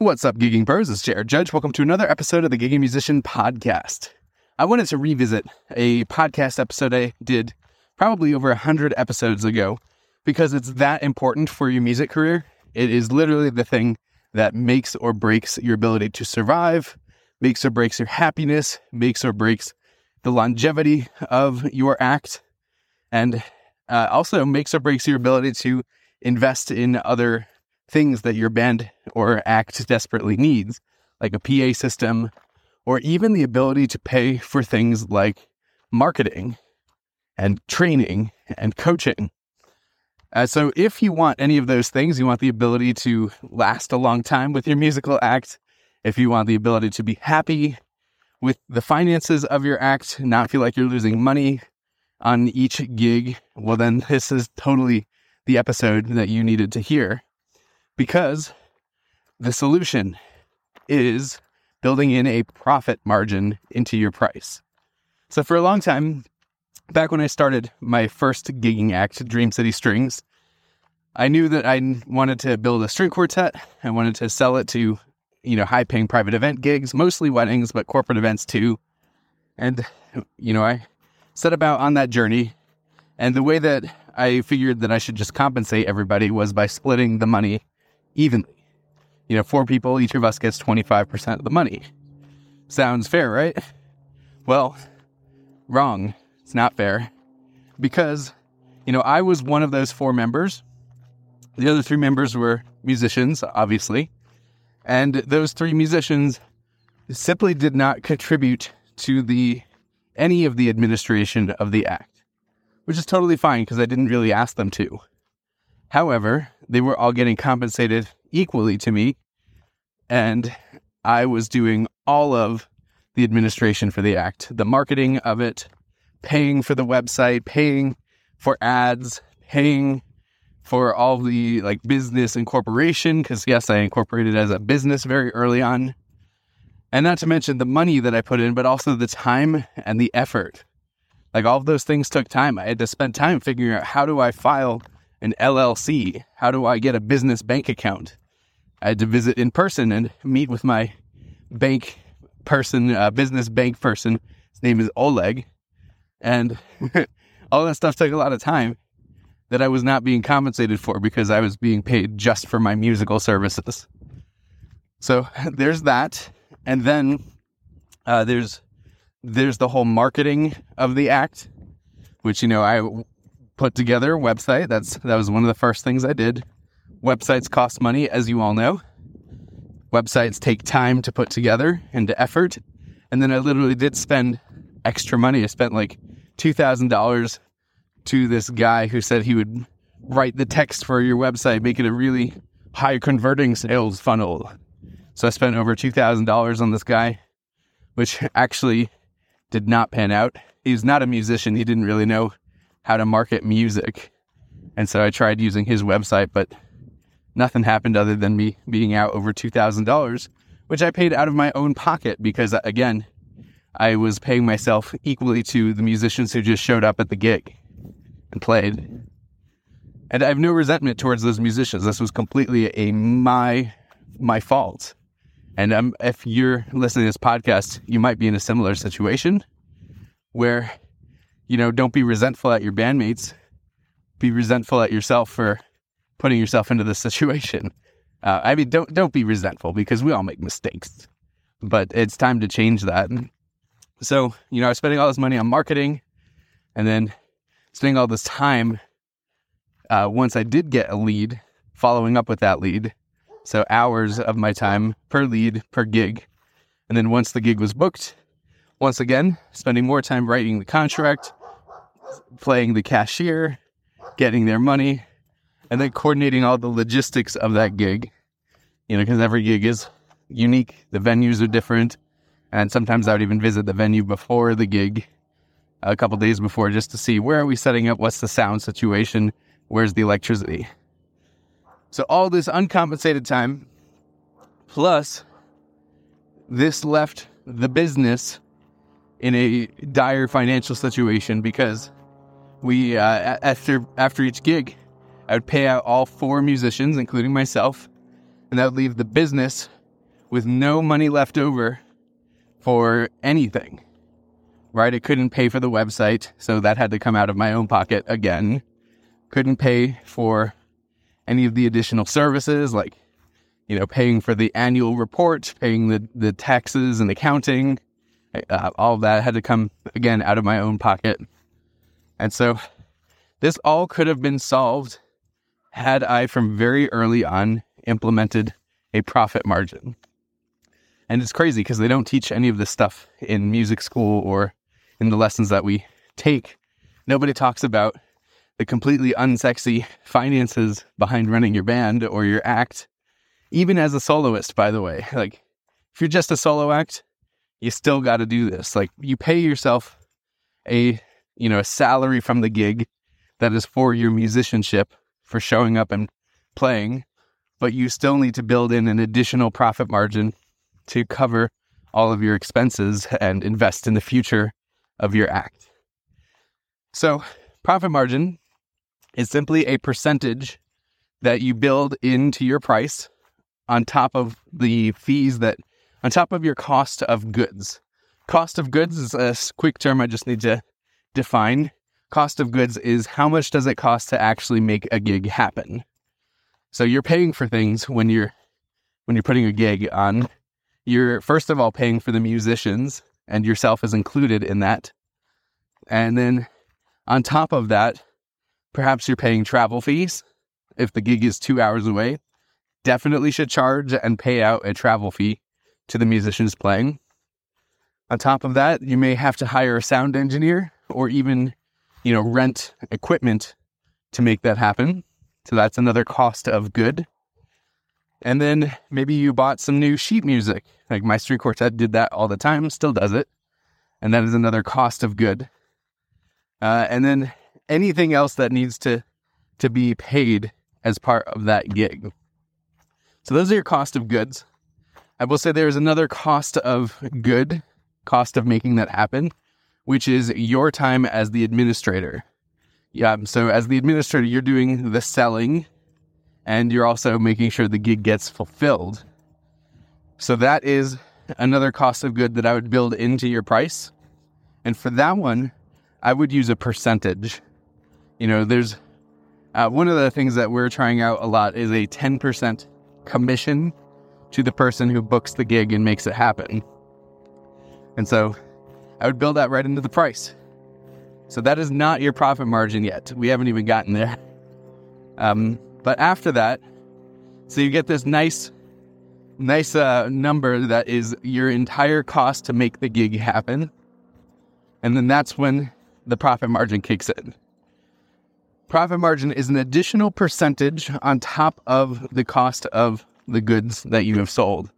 What's up, Gigging Pros? It's Jared Judge. Welcome to another episode of the Gigging Musician Podcast. I wanted to revisit a podcast episode I did probably over 100 episodes ago because it's that important for your music career. It is literally the thing that makes or breaks your ability to survive, makes or breaks your happiness, makes or breaks the longevity of your act, and uh, also makes or breaks your ability to invest in other things that your band or act desperately needs, like a PA system, or even the ability to pay for things like marketing and training and coaching. Uh, so, if you want any of those things, you want the ability to last a long time with your musical act, if you want the ability to be happy with the finances of your act, not feel like you're losing money on each gig, well, then this is totally the episode that you needed to hear because the solution is building in a profit margin into your price. So, for a long time, back when I started my first gigging act, Dream City Strings, I knew that I wanted to build a string quartet. I wanted to sell it to, you know, high paying private event gigs, mostly weddings, but corporate events too. And, you know, I set about on that journey. And the way that I figured that I should just compensate everybody was by splitting the money evenly. You know, four people, each of us gets 25% of the money. Sounds fair, right? Well, wrong. It's not fair. Because, you know, I was one of those four members. The other three members were musicians, obviously. And those three musicians simply did not contribute to the any of the administration of the act, which is totally fine because I didn't really ask them to. However, they were all getting compensated equally to me, and I was doing all of the administration for the act, the marketing of it, paying for the website, paying for ads, paying for all the like business incorporation because yes, I incorporated as a business very early on. And not to mention the money that I put in, but also the time and the effort. Like all those things took time. I had to spend time figuring out how do I file an LLC? How do I get a business bank account? I had to visit in person and meet with my bank person, uh, business bank person. His name is Oleg. And all that stuff took a lot of time that I was not being compensated for because I was being paid just for my musical services. So there's that. And then uh, there's there's the whole marketing of the act, which you know I put together a website. That's that was one of the first things I did. Websites cost money, as you all know. Websites take time to put together and to effort. And then I literally did spend extra money. I spent like two thousand dollars to this guy who said he would write the text for your website, make it a really high converting sales funnel. So I spent over two thousand dollars on this guy, which actually did not pan out. He's not a musician. He didn't really know how to market music. And so I tried using his website, but nothing happened other than me being out over $2,000, which I paid out of my own pocket because, again, I was paying myself equally to the musicians who just showed up at the gig and played. And I have no resentment towards those musicians. This was completely a my my fault. And um, if you're listening to this podcast, you might be in a similar situation where you know, don't be resentful at your bandmates. Be resentful at yourself for putting yourself into this situation. Uh, I mean, don't don't be resentful because we all make mistakes, but it's time to change that. So, you know, I was spending all this money on marketing, and then spending all this time. Uh, once I did get a lead, following up with that lead, so hours of my time per lead per gig, and then once the gig was booked, once again spending more time writing the contract, playing the cashier, getting their money, and then coordinating all the logistics of that gig. You know, because every gig is unique, the venues are different, And sometimes I would even visit the venue before the gig, a couple days before, just to see where are we setting up, what's the sound situation, where's the electricity. So all this uncompensated time, plus this left the business in a dire financial situation because we uh, after after each gig, I would pay out all four musicians, including myself, and that would leave the business with no money left over for anything. Right? It couldn't pay for the website, so that had to come out of my own pocket again. Couldn't pay for any of the additional services like you know paying for the annual report, paying the the taxes and accounting. Uh, all of that had to come again out of my own pocket. And so this all could have been solved had I from very early on implemented a profit margin. And it's crazy because they don't teach any of this stuff in music school or in the lessons that we take. Nobody talks about the completely unsexy finances behind running your band or your act, even as a soloist, by the way. Like, if you're just a solo act, you still got to do this. Like, you pay yourself a, you know, a salary from the gig that is for your musicianship, for showing up and playing, but you still need to build in an additional profit margin to cover all of your expenses and invest in the future of your act. So, profit margin is simply a percentage that you build into your price on top of the fees that, on top of your cost of goods. Cost of goods is a quick term I just need to define. Cost of goods is how much does it cost to actually make a gig happen? So you're paying for things when you're when you're putting a gig on you're first of all paying for the musicians and yourself is included in that. And then on top of that, perhaps you're paying travel fees if the gig is two hours away. Definitely should charge and pay out a travel fee to the musicians playing. On top of that, you may have to hire a sound engineer or even, you know, rent equipment to make that happen. So that's another cost of good. And then maybe you bought some new sheet music. Like my string quartet did that all the time, still does it. And that is another cost of good. Uh, and then anything else that needs to to be paid as part of that gig. So those are your cost of goods. I will say there's another cost of good, cost of making that happen, which is your time as the administrator. Yeah, so as the administrator, you're doing the selling and you're also making sure the gig gets fulfilled. So that is another cost of good that I would build into your price. And for that one, I would use a percentage. You know, there's uh, one of the things that we're trying out a lot is a 10% commission to the person who books the gig and makes it happen. And so I would build that right into the price. So that is not your profit margin yet. We haven't even gotten there. Um, but after that, so you get this nice, nice uh, number that is your entire cost to make the gig happen. And then that's when the profit margin kicks in. Profit margin is an additional percentage on top of the cost of the goods that you have sold.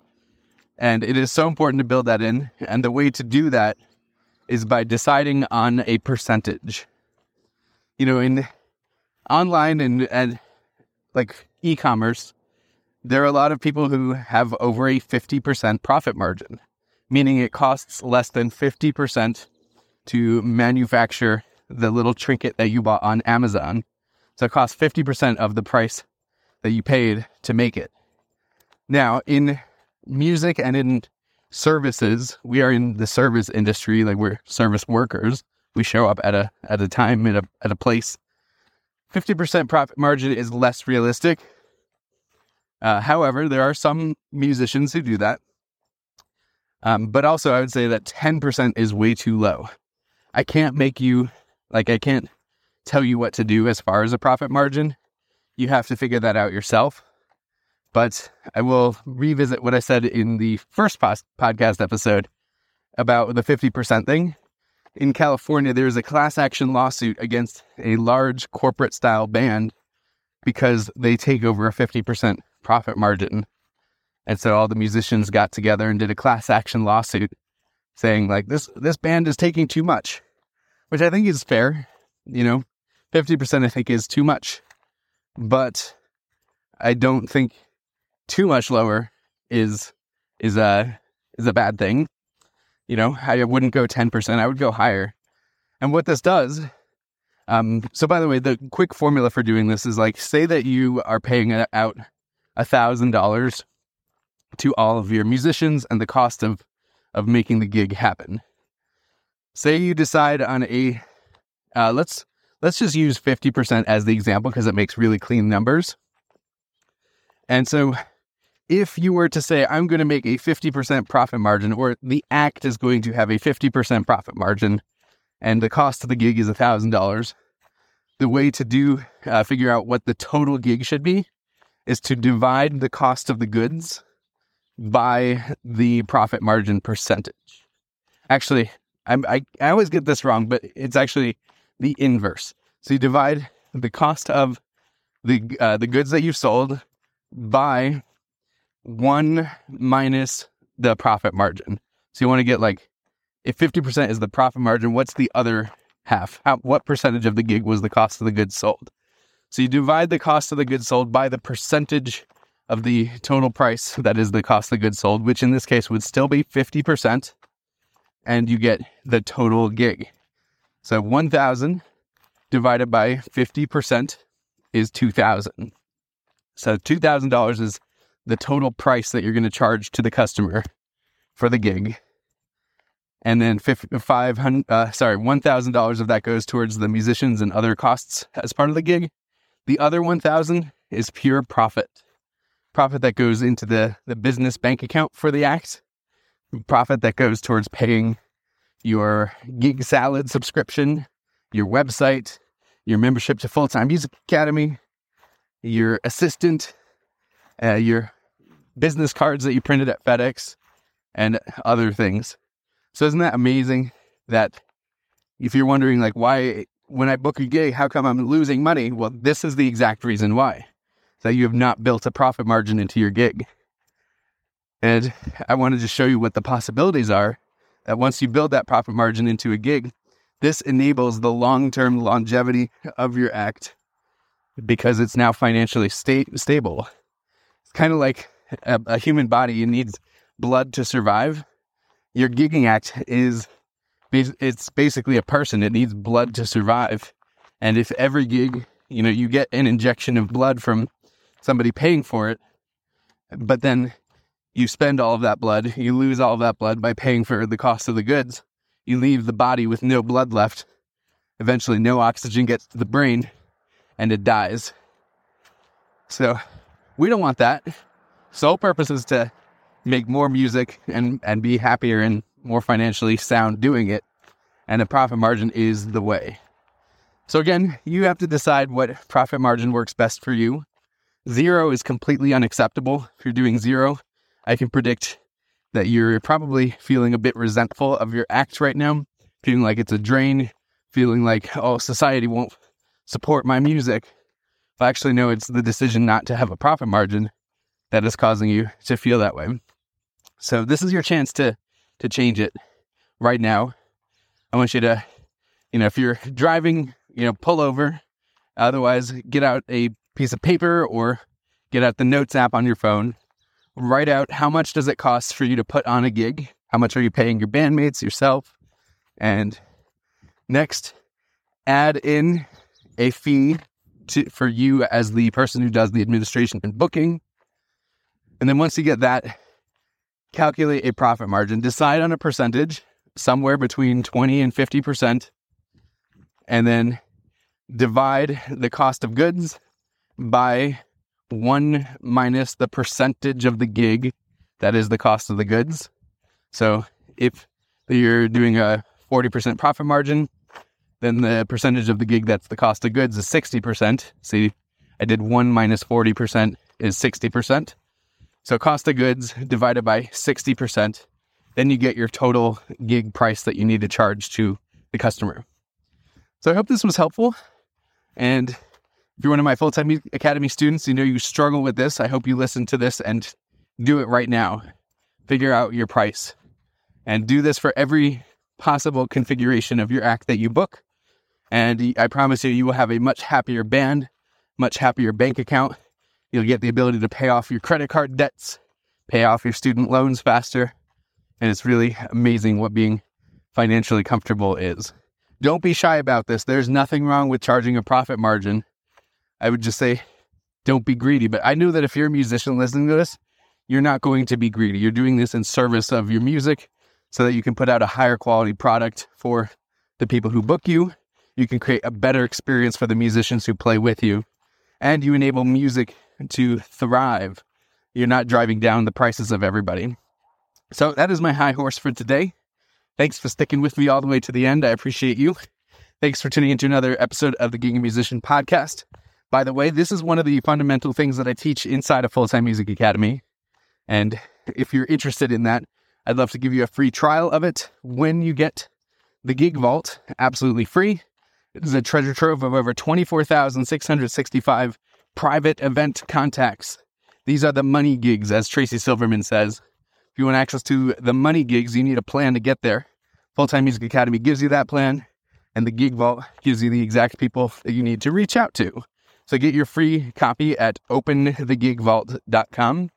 And it is so important to build that in. And the way to do that is by deciding on a percentage. You know, in online and, and like e-commerce, there are a lot of people who have over a 50% profit margin, meaning it costs less than 50% to manufacture the little trinket that you bought on Amazon. So it costs 50% of the price that you paid to make it. Now, in music and in services, we are in the service industry, like we're service workers. We show up at a at a time at a at a place 50% profit margin is less realistic. Uh, however, there are some musicians who do that. Um, but also, I would say that 10% is way too low. I can't make you, like, I can't tell you what to do as far as a profit margin. You have to figure that out yourself. But I will revisit what I said in the first podcast episode about the 50% thing in California, there's a class action lawsuit against a large corporate style band because they take over a 50% profit margin. And so all the musicians got together and did a class action lawsuit saying like this this band is taking too much, which I think is fair. You know, fifty percent I think is too much, but I don't think too much lower is is a is a bad thing. You know, I wouldn't go ten percent. I would go higher. And what this does, um, so by the way, the quick formula for doing this is like say that you are paying out a thousand dollars to all of your musicians and the cost of of making the gig happen. Say you decide on a uh, let's let's just use 50% as the example because it makes really clean numbers. And so if you were to say I'm going to make a 50% profit margin or the act is going to have a 50% profit margin and the cost of the gig is $1000, the way to do uh, figure out what the total gig should be is to divide the cost of the goods by the profit margin percentage. Actually, I'm, I, I always get this wrong, but it's actually the inverse. So you divide the cost of the uh, the goods that you sold by one minus the profit margin. So you want to get like if 50% is the profit margin, what's the other half? How, what percentage of the gig was the cost of the goods sold? So you divide the cost of the goods sold by the percentage of the total price that is the cost of the goods sold, which in this case would still be 50%, and you get the total gig. So 1000 divided by 50% is 2000. So $2,000 is the total price that you're going to charge to the customer for the gig. And then 500 uh, sorry, $1,000 of that goes towards the musicians and other costs as part of the gig. The other 1000 is pure profit profit that goes into the, the business bank account for the act, profit that goes towards paying your GigSalad subscription, your website, your membership to Full Time Music Academy, your assistant, uh, your business cards that you printed at FedEx, and other things. So, isn't that amazing that if you're wondering, like, why, when I book a gig, how come I'm losing money? Well, this is the exact reason why that you have not built a profit margin into your gig. And I wanted to show you what the possibilities are that once you build that profit margin into a gig, this enables the long term longevity of your act because it's now financially sta- stable. Kind of like a, a human body, it needs blood to survive. Your gigging act is it's basically a person. It needs blood to survive. And if every gig, you know, you get an injection of blood from somebody paying for it, but then you spend all of that blood, you lose all of that blood by paying for the cost of the goods. You leave the body with no blood left. Eventually, no oxygen gets to the brain and it dies. So, we don't want that. Sole purpose is to make more music and, and be happier and more financially sound doing it. And a profit margin is the way. So, again, you have to decide what profit margin works best for you. Zero is completely unacceptable. If you're doing zero, I can predict that you're probably feeling a bit resentful of your act right now, feeling like it's a drain, feeling like, oh, society won't support my music. But actually, no, it's the decision not to have a profit margin that is causing you to feel that way. So this is your chance to to change it right now. I want you to, you know, if you're driving, you know, pull over. Otherwise, get out a piece of paper or get out the notes app on your phone. Write out how much does it cost for you to put on a gig? How much are you paying your bandmates, yourself? And next, add in a fee to, for you as the person who does the administration and booking. And then once you get that, calculate a profit margin. Decide on a percentage, somewhere between 20 and 50%. And then divide the cost of goods by one minus the percentage of the gig that is the cost of the goods. So if you're doing a 40% profit margin, then the percentage of the gig that's the cost of goods is 60%. See, I did 1 minus 40% is 60%. So cost of goods divided by 60%, then you get your total gig price that you need to charge to the customer. So I hope this was helpful. And if you're one of my full time academy students, you know you struggle with this. I hope you listen to this and do it right now. Figure out your price and do this for every possible configuration of your act that you book. And I promise you, you will have a much happier band, much happier bank account. You'll get the ability to pay off your credit card debts, pay off your student loans faster. And it's really amazing what being financially comfortable is. Don't be shy about this. There's nothing wrong with charging a profit margin. I would just say, don't be greedy. But I know that if you're a musician listening to this, you're not going to be greedy. You're doing this in service of your music so that you can put out a higher quality product for the people who book you. You can create a better experience for the musicians who play with you. And you enable music to thrive. You're not driving down the prices of everybody. So that is my high horse for today. Thanks for sticking with me all the way to the end. I appreciate you. Thanks for tuning into another episode of the Gigging Musician podcast. By the way, this is one of the fundamental things that I teach inside of Full Time Music Academy. And if you're interested in that, I'd love to give you a free trial of it when you get the Gig Vault absolutely free. It is a treasure trove of over 24,665 private event contacts. These are the money gigs, as Tracy Silverman says. If you want access to the money gigs, you need a plan to get there. Full Time Music Academy gives you that plan, and the Gig Vault gives you the exact people that you need to reach out to. So get your free copy at openthegigvault.com.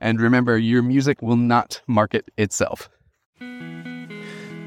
And remember, your music will not market itself.